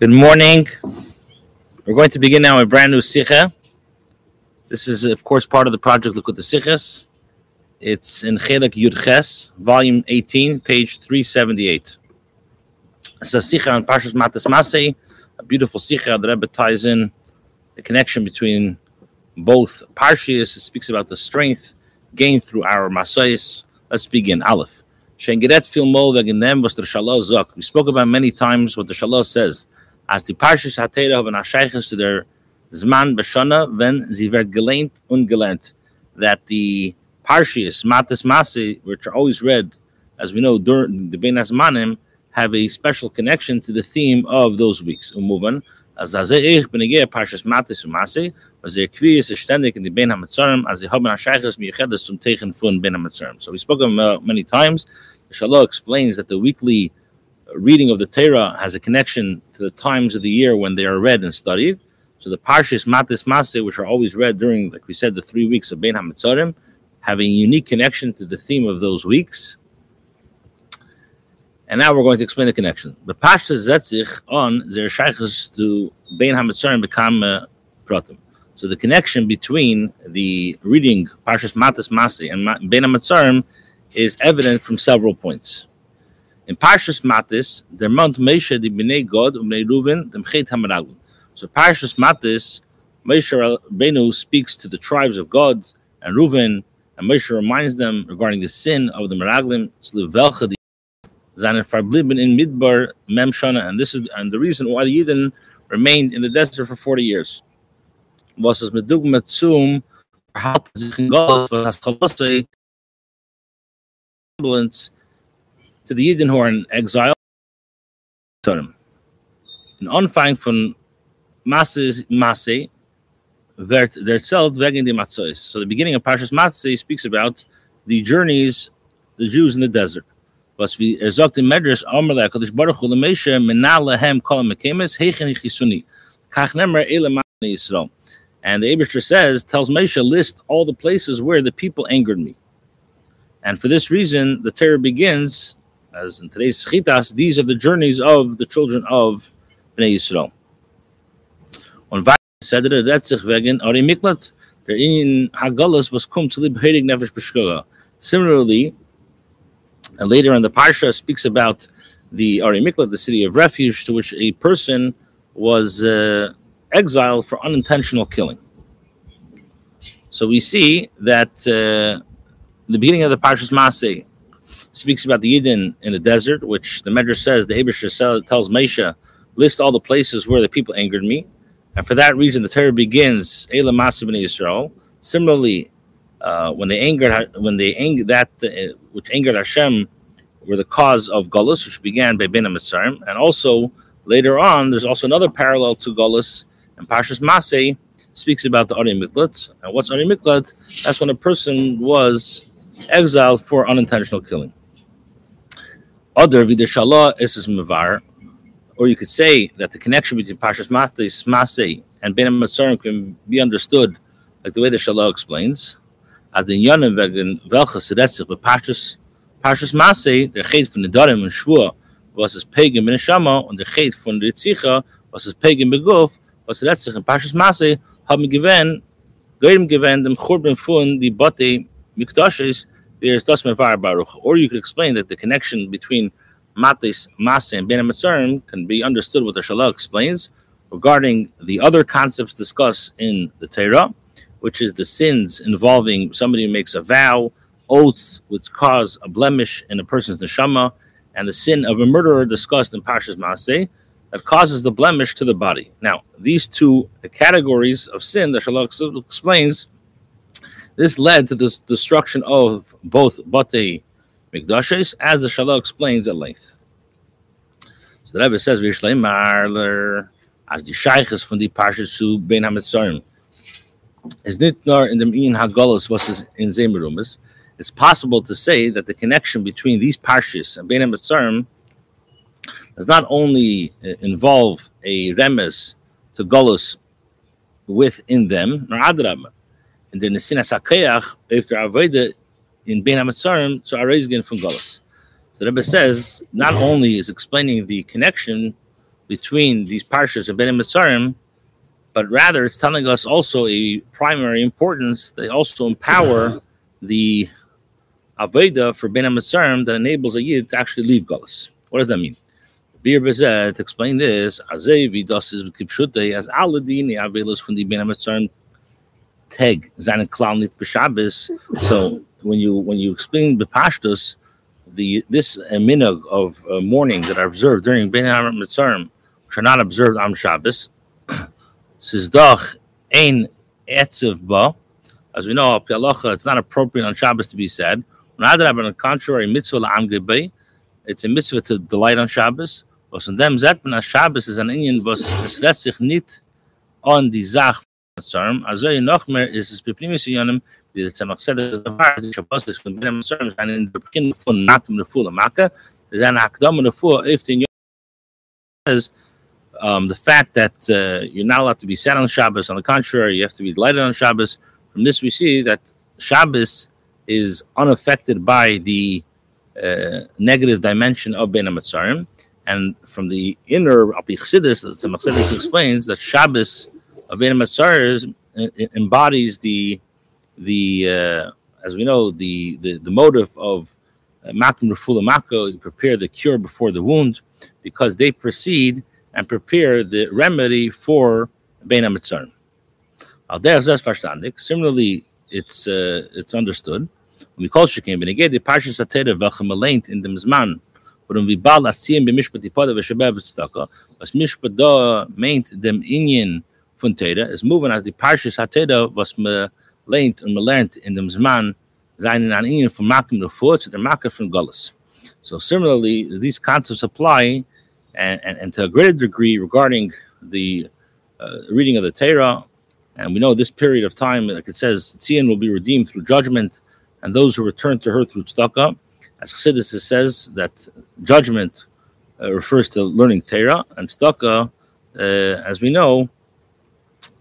Good morning. We're going to begin now a brand new Sikha. This is, of course, part of the project Likkutei Sichos. It's in Chelik Yud Ches, volume 18, page 378. It's a Sikha on Parshas Matas Masei, a beautiful Sikha that Rebbe ties in the connection between both Parshias. It speaks about the strength gained through our Masais. Let's begin. Aleph. We spoke about many times what the Shalah says as die Parshas HaTeira haben Ashaychas to their Zman Beshana, when sie wird gelehnt ungelehnt. That the Parshas, Matas Masi, which are always read, as we know, during the Ben Azmanim, have a special connection to the theme of those weeks. Umuvan, as as ich bin ich Parshas Matas Masi, was er kriis ist ständig in die Ben HaMetzarim, as sie haben Ashaychas miyechedes zum Teichen Ben HaMetzarim. So we spoke about many times. The Shalah explains that the weekly reading of the Torah has a connection to the times of the year when they are read and studied. So the Parshas Matis Maseh, which are always read during, like we said, the three weeks of Ben HaMetzarim, have a unique connection to the theme of those weeks. And now we're going to explain the connection. The Parshas Zetzich on their shaykhs to Ben HaMetzarim become uh, pratim. So the connection between the reading Parshas Matis Maseh and Ben HaMetzarim is evident from several points. In Parshas Matis, the Mount Moshe di Bnei God um Reuven dem Chet Hamaraglim. So Parshas Matis, Moshe Benu speaks to the tribes of God and Reuven, and Moshe reminds them regarding the sin of the Meraglim, Slivelcha di Zanen Farbliben in Midbar Mem Shana, and this is and the reason why the Yidden remained in the desert for 40 years. Was es mit Dugma zum verhalten sich in Gott, was Yidden who are in exile. An Anfang von Masse, Masse wird erzählt wegen dem Matzois. So the beginning of Parshas Matzeh speaks about the journeys, the Jews in the desert. Was wie er sagt im Medrash, Amar le HaKadosh Baruch Hu lemeshe menal lehem kol mekemes heichen chisuni. Kach nemer ele Yisrael. And the Abishter says, tells Moshe, list all the places where the people angered me. And for this reason, the Torah begins as in today's Chitas, these are the journeys of the children of Bnei Yisrael. Er, that sich wegen Ari Miklat, in Hagalas was kum zu Heilig Nefesh Beshkoga. Similarly, and later on the Parsha speaks about the Ari Miklat, the city of refuge, to which a person was uh, exiled for unintentional killing. So we see that uh, the beginning of the Parshas Maseh, speaks about the Eden in the desert, which the Medrash says the Abish tells Mesha, list all the places where the people angered me. And for that reason, the Torah begins, Ela Masib Israel. Similarly, uh, when they angered, when they angered that uh, which angered Hashem, were the cause of Gullus, which began by Ben Metzarim, and also later on, there's also another parallel to Gullus, and Pashas Masei speaks about the Ari Miklat. And what's Ari Miklat? That's when a person was exiled for unintentional killing. Other vidashallah is mavar, or you could say that the connection between Pashas Matis Masei and Ben Matzarim can be understood like the way the Shalah explains. As in Yonim wegen welche Sedetzich bei Pashas Pashas Masei, der Chet von Nedarim und Shvur, was es Pagan ben Shama, und der Chet von Ritzicha, was es Pagan beguf, was Sedetzich in Pashas Masei, haben gewähnt, Gerim gewähnt dem Churban von die Bote Mikdashes, there's Dasman Baruch. Or you could explain that the connection between Matis, Masa, and Ben Matzarim can be understood what the Shalah explains regarding the other concepts discussed in the Torah, which is the sins involving somebody who makes a vow, oaths which cause a blemish in a person's neshama, and the sin of a murderer discussed in Parshas Maseh that causes the blemish to the body. Now, these two categories of sin, the Shalah explains, this led to the destruction of both Bate Mikdashes, as the Shalah explains at length. So the Rebbe says, Vishlei Marler, as the Sheiches von the Parshas zu Ben HaMetzarim. Is nicht nur in the Ian Hagolus, was in Zemerumas. It's possible to say that the connection between these Parshas and Ben HaMetzarim does not only uh, involve a remes to Golus within them, nor and then the Sinas HaKeach, if they're avoided in Ben HaMetzarim, to Areizgin from Golos. So the Rebbe says, not only is explaining the connection between these parshas of Ben Metzarim, but rather it's telling us also a primary importance. They also empower the Aveda for Ben Metzarim that enables a Yid to actually leave Gullus. What does that mean? Bir Bezet, to explain this, as Aladini Avelos from the Ben So when you when you explain the Pashtus, the this uh, of uh, mourning that are observed during Ben Metzarim, which are not observed on Shabbos, says Doch Ein Etziv Ba. As we know, it's not appropriate on Shabbos to be said. Rather, on the contrary, mitzvah la'am it's a mitzvah to delight on Shabbos. Was von dem sagt man, Shabbos is an Indian, was es lässt an die Sache bei Yonim, in Natum if the says, um, the fact that uh, you're not allowed to be sat on Shabbos, on the contrary, you have to be delighted on Shabbos. From this, we see that Shabbos is unaffected by the uh, negative dimension of Ben Amatzarim. And from the inner Apichsidis, the Tzemach explains that Shabbos of Ben embodies the, the uh, as we know, the, the, the motive of Makim Rafula Mako, prepare the cure before the wound, because they precede and prepare the remedy for Ben Amatzarim. Similarly, it's uh, it's understood. When we call shekin ben ged the parshas atera v'chamaleint in dem zman warum wir bald asien be mishpat ipada v'shabab tztaka was mishpat da meint dem inyan von teda is moving as the parshas atera was me leint und me in dem zman sein an inyan von makim the to the makim from gullus so similarly these concepts apply and, and, and to a greater degree regarding the uh, reading of the Torah, and we know this period of time, like it says, Tzion will be redeemed through judgment and those who return to her through tzedakah. As Chassidus says that judgment uh, refers to learning Torah, and tzedakah, uh, as we know,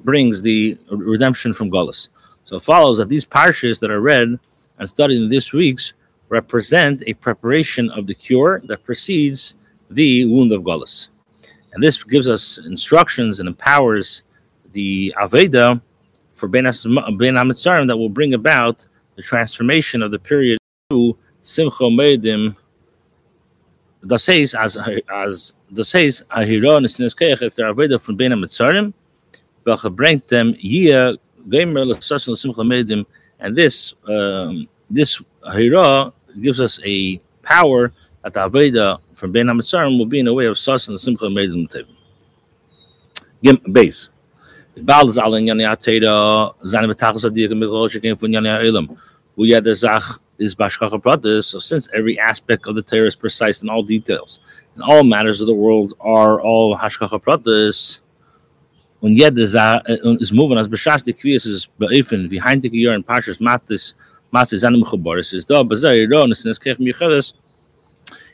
brings the redemption from Golis. So it follows that these parshas that are read and studied in this week's represent a preparation of the cure that precedes the wound of Golis. And this gives us instructions and empowers the Aveda for Ben Amitzarim that will bring about the transformation of the period to Simcha Meidim. Das heißt, as as das heißt, Ahiron is Neskech, if they're Aveda from Bein HaMetzarim, them Simcha and this um, this Ahira gives us a power that the Aveda from Bein HaMetzarim will be in a way of Sassan Simcha Meidim Gim base. Baal is alle in Yania Teda, seine Betachas Adir, mit Rosh, von Yania Elam is Bashkacha Pratis. So since every aspect of the Torah is precise in all details, and all matters of the world are all Hashkacha Pratis, when yet is uh, moving as Bashas the Kvias is Beifin behind the year in Pashas Matis Matis Anim Chaboris is da Bazar Ron is Neskech Michedes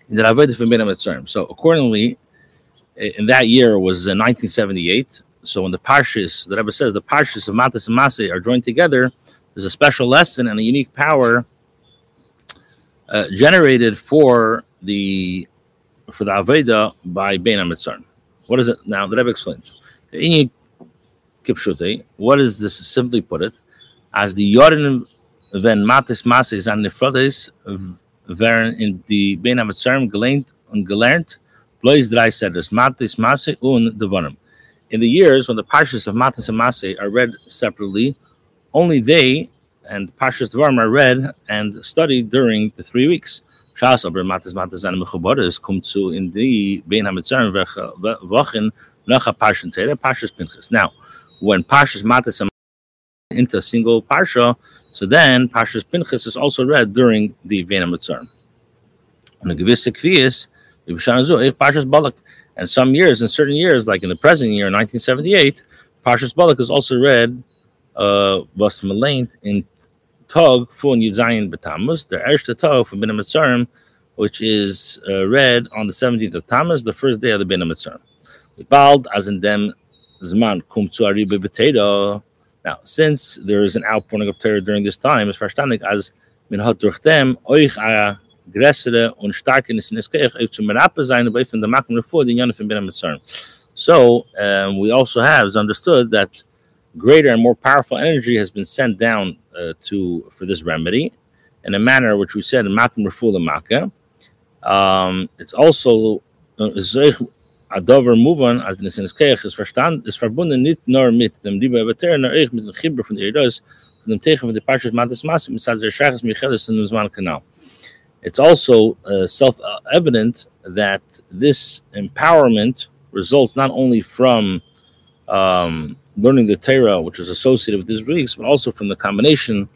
in the Raved from Ben Metzarim. So accordingly, in that year was in 1978. Uh, so when the Parshas, the Rebbe says the Parshas of Matis and Masay are joined together, there's a special lesson and a unique power uh, generated for the for the Aveda by Bein HaMitzar. What is it now? The Rebbe explains. What is this? Simply put it, as the Yorin when Matis Masis and Nefrodes wären in the Bein HaMitzar gelernt und gelernt, bloß drei Seders, Matis Masse und Devarim. In the years when the parshas of Matis and Masse are read separately, only they and Pashas Dvarim are read and studied during the three weeks. Shas aber matas matas an mechubaris kommt zu in die Bein HaMitzarim Wochen Pashas Pinchas. Now, when Pashas matas into a single Parsha, so then Pashas Pinchas is also read during the Bein HaMitzarim. Und a gewisse Kvias, Pashas Balak, and some years, in certain years, like in the present year, 1978, Pashas Balak is also read uh, was meleint in Tog von Yuzayin B'Tammuz, the erste Tog for Bin Mitzarim, which is uh, read on the 17th of Tammuz, the first day of the Bin Mitzarim. Bald, as in them, Zman kum zu B'Teiro. Now, since there is an outpouring of terror during this time, it's verstandig as min hat durch dem euch a größere und starke Niskeich auf zum Rappe sein, aber von der Makam Refuah, den Janne von Ben Mitzarm. So, um, we also have understood that greater and more powerful energy has been sent down uh, to for this remedy in a manner which we said in Makam Refuah Makkah. Um, it's also uh, Verbunden nur mit dem auch mit dem von von dem von der Matas mit in dem Zman Kanal. It's also uh, self-evident that this empowerment results not only from um, learning the Torah, which is associated with these weeks, but also from the combination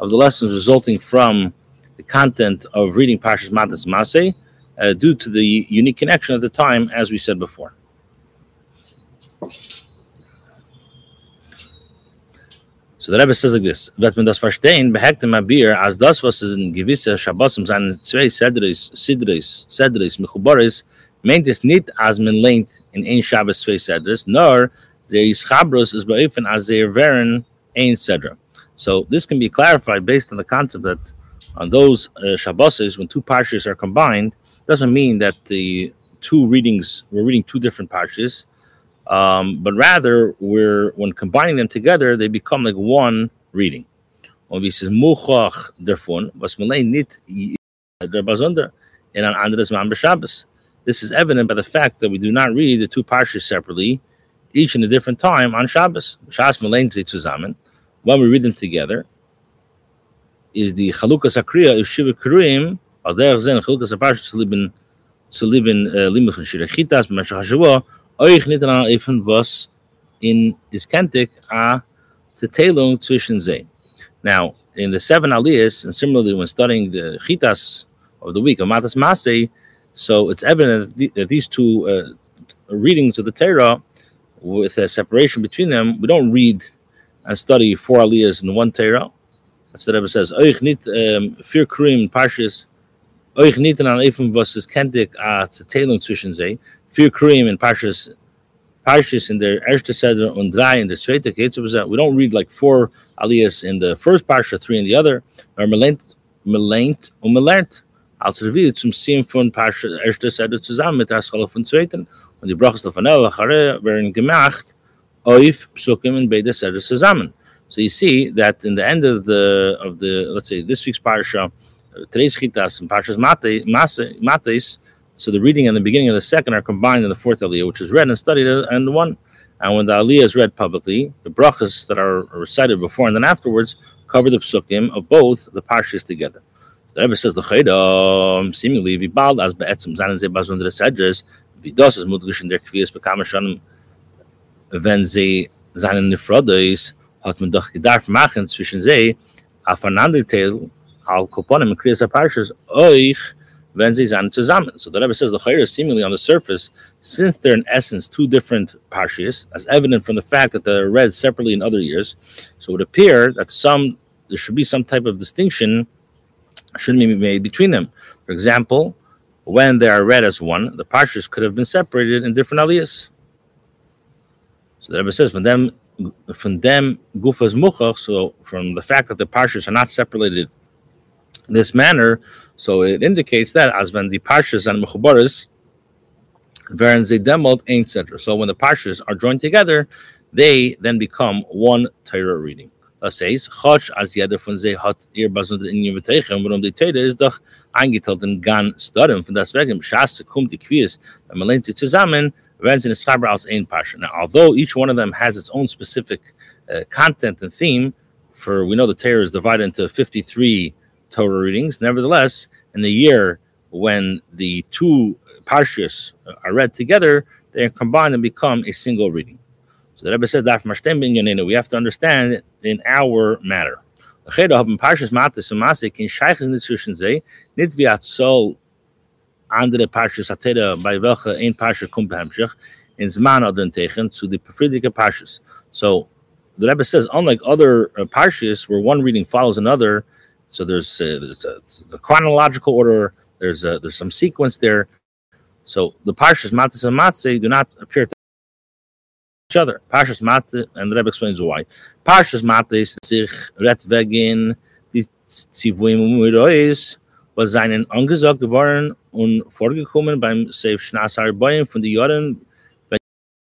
of the lessons resulting from the content of reading Parshas Matas Maseh, uh, due to the unique connection at the time, as we said before. So the Rebbe says like this: Wird man das verstehen, behektem abir, as das was in gewisse Shabbosim seinen zwei Sedres, Sidres, Sedres, Mechuboris, meint es nicht, as man lehnt in ein Shabbos zwei Sedres, nor der Ischabros is beofen as they wären ein Sedra. So this can be clarified based on the concept that on those uh, when two parshas are combined, doesn't mean that the two readings we're reading two different parshas um, but rather, we're when combining them together, they become like one reading. Und wie es ist Muchach Shabbos. This is evident by the fact that we do not read the two parshas separately, each in a different time on Shabbos. Shabbos Malain zusammen. When we read them together, is the Chalukas Akriya of Shiva Kurim, was in a Tetelung zwischen sie. Now, in the seven aliyahs, and similarly when studying the chitas of the week of Matas Masei, so it's evident that these two uh, readings of the Torah, with a separation between them, we don't read and study four aliyahs in one Torah. That's the Rebbe says, nicht um, vier Krim Parshas, euch an even was kentik a zwischen Parshas, Parshas in their erste Seder und drei in der zweite. We don't read like four aliyahs in the first Parsha, three in the other. Or melent, melent und wieder zum Sehen von Parsha, erste Seder zusammen mit der von zweiten. Und die werden gemacht beide Seder zusammen. So you see that in the end of the of the let's say this week's parsha, today's chitas and parshas Mate, Mates, so the reading and the beginning of the second are combined in the fourth aliyah, which is read and studied and one. And when the aliyah is read publicly, the brachas that are recited before and then afterwards cover the psukim of both the parshas together. The Rebbe says the chayda seemingly vibald as be'etzim zanen ze bazun der sedges vidos is mutgish in der kvias bekam schon wenn sie seinen nifrodes hat man doch gedarf machen zwischen sie auf teil al koponim kriyas parshas euch wenn sie. So the Rebbe says the Chayr is seemingly on the surface, since they're in essence two different parshas, as evident from the fact that they're read separately in other years, so it would appear that some there should be some type of distinction shouldn't be made between them. For example, when they are read as one, the parshas could have been separated in different aliyahs. So the Rebbe says from them from them gufas muchach, so from the fact that the parshas are not separated this manner, so it indicates that as when the parshas and mechubaris, demoed ain't cetera. So when the parshas are joined together, they then become one Torah reading. Das heißt, Chotsch als jeder von sie hat ihr Basund in Invitation, warum die Torah ist doch Gan Storim. Von deswegen, Schasse kommt die Quiz, wenn man lehnt sie zusammen, werden sie in Schreiber als ein Parsha. Now, although each one of them has its own specific uh, content and theme, for we know the Torah is divided into 53 Torah readings. Nevertheless, in the year when the two parshas are read together, they are combined and become a single reading. So the Rebbe said that from we have to understand in our matter. Andere Parshas Atera, bei welcher ein Parsha kommt behemschich, in Zman oder in Techen, zu die befriedige Parshas. So the Rebbe says, unlike other uh, Parshas, where one reading follows another, so there's a, there's a, a chronological order. There's a, there's some sequence there. So the parshas Matzah and matze do not appear to each other. Parshas mate, and the Rebbe explains why. Parshas mates sich ret wegen die zivuim umirois was seinen angesagt geworden und vorgekommen beim Seif Schnasar Boyen von den Jahren,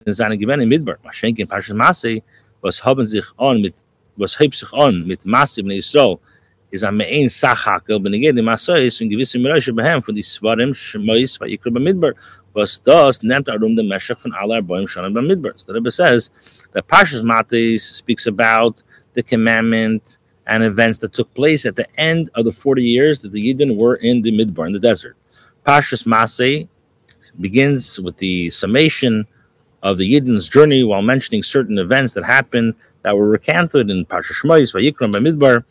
in seinen Gewinn in Midbar. Maschenk in Parshas Masse, was haben sich an mit, was hebt sich an mit Masse in Israel, is am ein Sachakel, ben ich die Masse ist in gewisse Mirasche behem von die Svarim, Shmois, Vayikra Midbar, was das nimmt er um den Meshach von aller Boim Shonim Midbar. So the says that Parshas Matte speaks about the commandment and events that took place at the end of the 40 years that the Yidden were in the Midbar, in the desert. Parshas Masay begins with the summation of the Yidden's journey while mentioning certain events that happened that were recanted in Parshas Shmois, Vayikram, Midbar,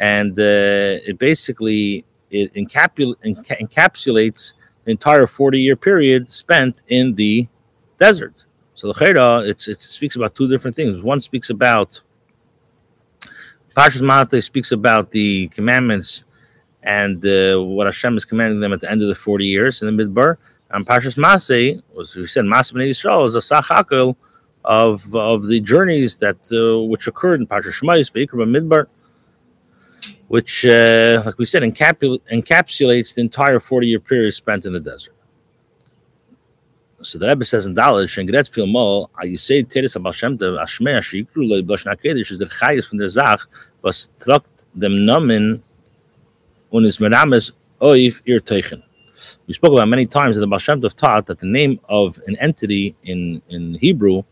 and uh, it basically it encapul- enca- encapsulates the entire 40 year period spent in the desert. So the Chera, it speaks about two different things. One speaks about Parshas Mate speaks about the commandments and uh, what Hashem is commanding them at the end of the 40 years in the Midbar. And Parshas Masay, was we said, Masay Bnei Yisrael is a sachakel of of the journeys that uh, which occurred in Parshas Shmais, Vayikra Midbar, which, uh, like we said, encapul- encapsulates the entire 40 year period spent in the desert. So the Rebbe says in viel mal, you say Teres Abal Shem Tev, Ashmei Ashikru, Loi Blosh Nakedesh, is the Chayes from the Zach, was truckt dem Nomen und is Merames Oif Ir Teichen. We spoke about many times that the Baal Tov taught that the name of an entity in, in Hebrew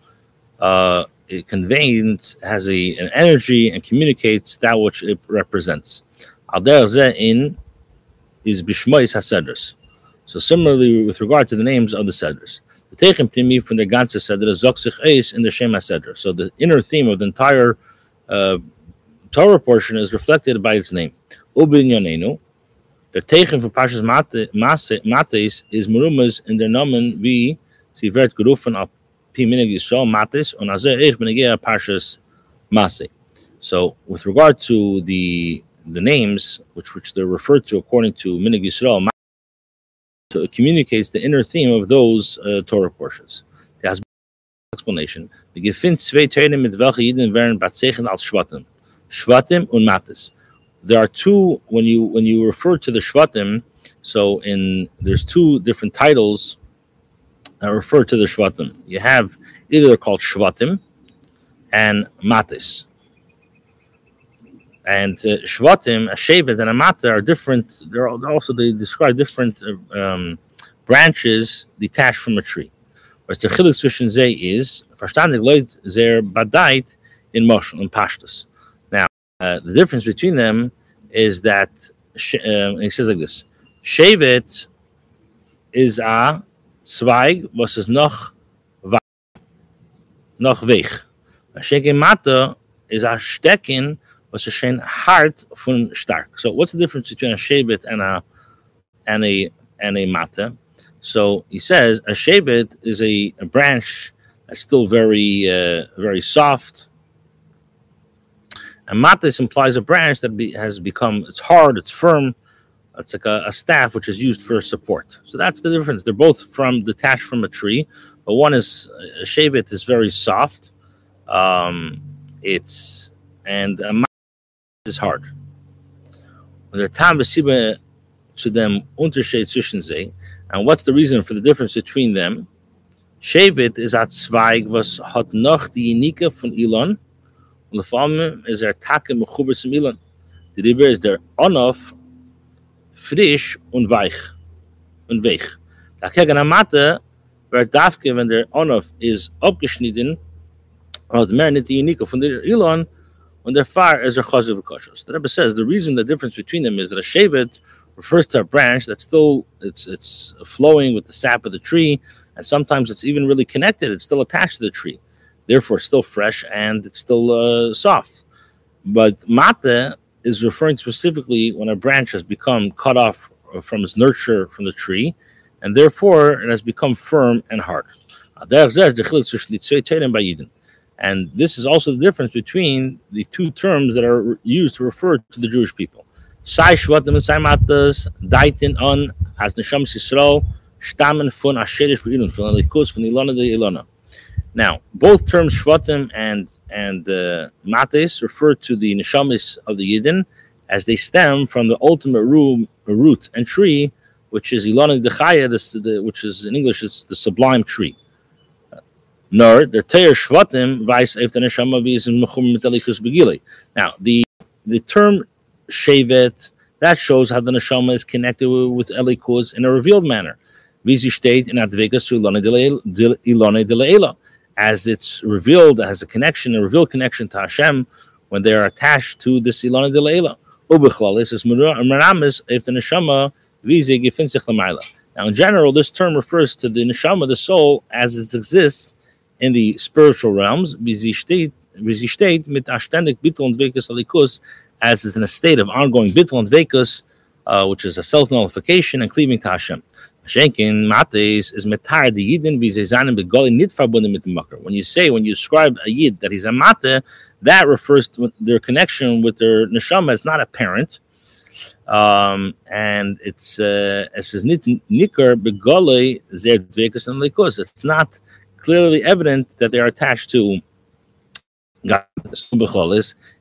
uh, it conveys, has a, an energy and communicates that which it represents. Al in is Bishmois HaSedras. So similarly, with regard to the names of the Sedras, the Teichem Primi from the ganze Sedra Zok Eis in the Shema Sedra. So the inner theme of the entire uh, Torah portion is reflected by its name. Ubin Yonenu. The Teichem for Pashas Mates is Murumas in the nomen sie wird gerufen Pi So with regard to the the names which which they're referred to according to Minig Yisrael so it communicates the inner theme of those uh, Torah portions. The explanation. Batzeichen als Shvatim. There are two when you when you refer to the Shvatim. So in there's two different titles that refer to the Shvatim. You have either called Shvatim and Matis and uh, Shvatim, a Shevet, and a Mata are different. They're also they describe different uh, um, branches detached from a tree. Whereas the Chiluk zwischen ze is verstandig Leute sehr badait in Moshel in Pashtus. Now, uh, the difference between them is that um, he says like this: Shevet is a Zweig, was is noch noch weg. A Sheke Mata is a Stecken was a hard von stark. So what's the difference between a shevet and a and a and a mata? So he says a shevet is a, a branch that's still very uh, very soft. And matis implies a branch that be, has become it's hard, it's firm. It's like a, a, staff which is used for support. So that's the difference. They're both from detached from a tree, but one is a shevet is very soft. Um, it's and a is hard. Und der Tam zu dem Unterschied zwischen sie. And what's the reason for the difference between them? Shevet is a Zweig, was hat noch die Unike von Elon. Und vor allem ist er Tage mechuber zum Elon. Die Ribber ist der Onof frisch und weich und weich. Da kegen Amate wird Dafke, wenn der Onof ist abgeschnitten, hat mehr nicht die Unike von der Elon, they're far as a chazav kosher. The Rebbe says the reason the difference between them is that a shevet refers to a branch that's still it's it's flowing with the sap of the tree, and sometimes it's even really connected. It's still attached to the tree, therefore it's still fresh and it's still uh, soft. But mate is referring specifically when a branch has become cut off from its nurture from the tree, and therefore it has become firm and hard. And this is also the difference between the two terms that are used to refer to the Jewish people. Von Asherish de Ilona. Now, both terms Shvatim and and uh, Mates refer to the Neshamis of the Yidden as they stem from the ultimate root, root and tree, which is Ilana Dechaya, which is in English, it's the sublime tree. Nor the Teir Shvatim vice. Now, the the term Shevet that shows how the Neshama is connected with Elikus in a revealed manner. Vizi state in. As it's revealed, as a connection, a revealed connection to Hashem when they are attached to this Ilone de Leila. Is. Now, in general, this term refers to the Neshama, the soul, as it exists in the spiritual realms, as is in a state of ongoing bittul and vekus, uh, which is a self nullification and cleaving to Hashem. Shenkin mates is metar the yidin v'zezanim begoli nit mit makar. When you say when you describe a yid that he's a mate, that refers to their connection with their neshama is not apparent, um, and it's uh, it says nit nikar begoli zer and likus. It's not clearly evident that they are attached to God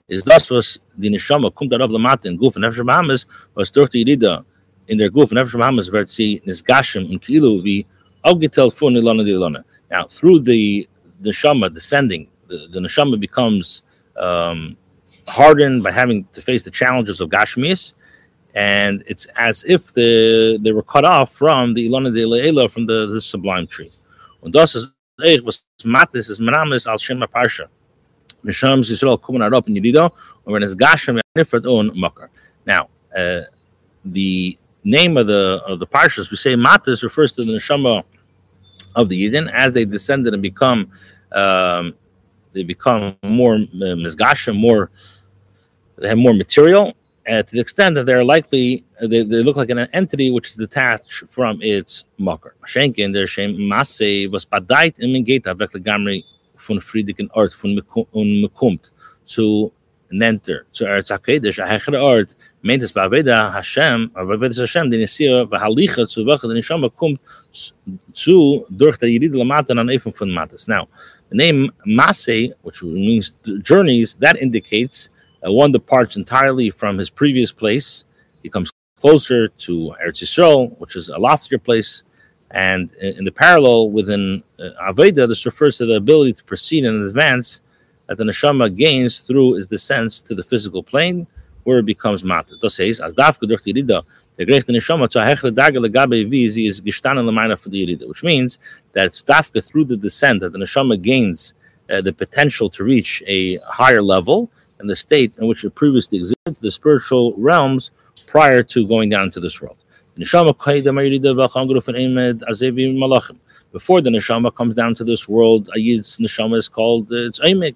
is das was die neshama kommt darauf lamata in guf nefesh bahamas was durch die rida in der guf nefesh wird sie nisgashim in kilu wie augetel von ilana de ilana now through the the neshama descending the, the neshama becomes um, hardened by having to face the challenges of gashmis and it's as if the, they were cut off from the ilana de leila from the, the sublime tree. Und das ist was matis is meramis al shema parsha. Neshams Yisrael Kuman Arop in Yedido, or when it's Gashem Nifrat on Makar. Now, uh, the name of the of the parshas we say Matas refers to the neshama of the Yidden as they descended and become um, they become more uh, more they have more material uh, to the extent that they're likely they, they look like an entity which is detached from its makar. Schenken der Shem Masse was badait im Geta wirklich gamri von Ort von und zu nenter zu Eretz HaKadosh, a hechere Ort, meint es bei Aveda Hashem, aber bei Aveda Hashem, die Nesira, Vahalicha, zu welcher der Neshama kommt zu, durch der Yerid Lamata an Eifem von Matas. Now, the name Masei, which means journeys, that indicates uh, one departs entirely from his previous place, he comes closer to Eretz Yisrael, which is a loftier place, and in the parallel within uh, Aveda, this refers to the ability to proceed in advance that the neshama gains through its descent to the physical plane, where it becomes mata. Das says, as dafka durch die Rida, der gerechte neshama zu hechle dage legabe vizi is gestanden lemaina for the Rida, which means that it's dafka through the descent that the neshama gains uh, the potential to reach a higher level and the state in which it previously existed, the spiritual realms prior to going down to this world. Before the neshama comes down to this world, Ayid's neshama is called uh, it's aimek.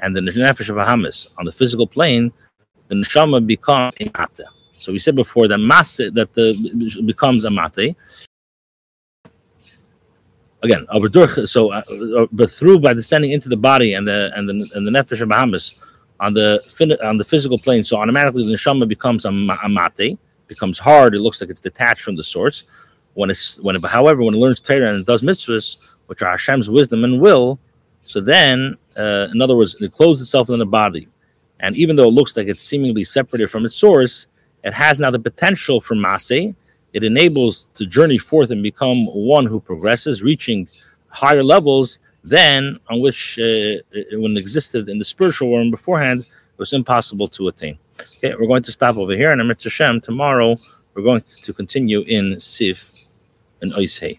and the Nefesh of Bahamas on the physical plane, the Neshama becomes a Mate. So we said before that Masse, that the, becomes a Mate. Again, so uh, uh, but through by descending into the body and the and the and the Nefesh of Bahamas, on the on the physical plane. So automatically the neshama becomes a, a mate, becomes hard. It looks like it's detached from the source. When it's when it, however when it learns Torah and it does mitzvahs, which are Hashem's wisdom and will, so then uh, in other words, it closes itself in the body, and even though it looks like it's seemingly separated from its source, it has now the potential for maseh. It enables to journey forth and become one who progresses, reaching higher levels than on which uh, when it existed in the spiritual world beforehand, it was impossible to attain. Okay, we're going to stop over here, and Amrit Hashem tomorrow We're going to continue in Sif and Oishei.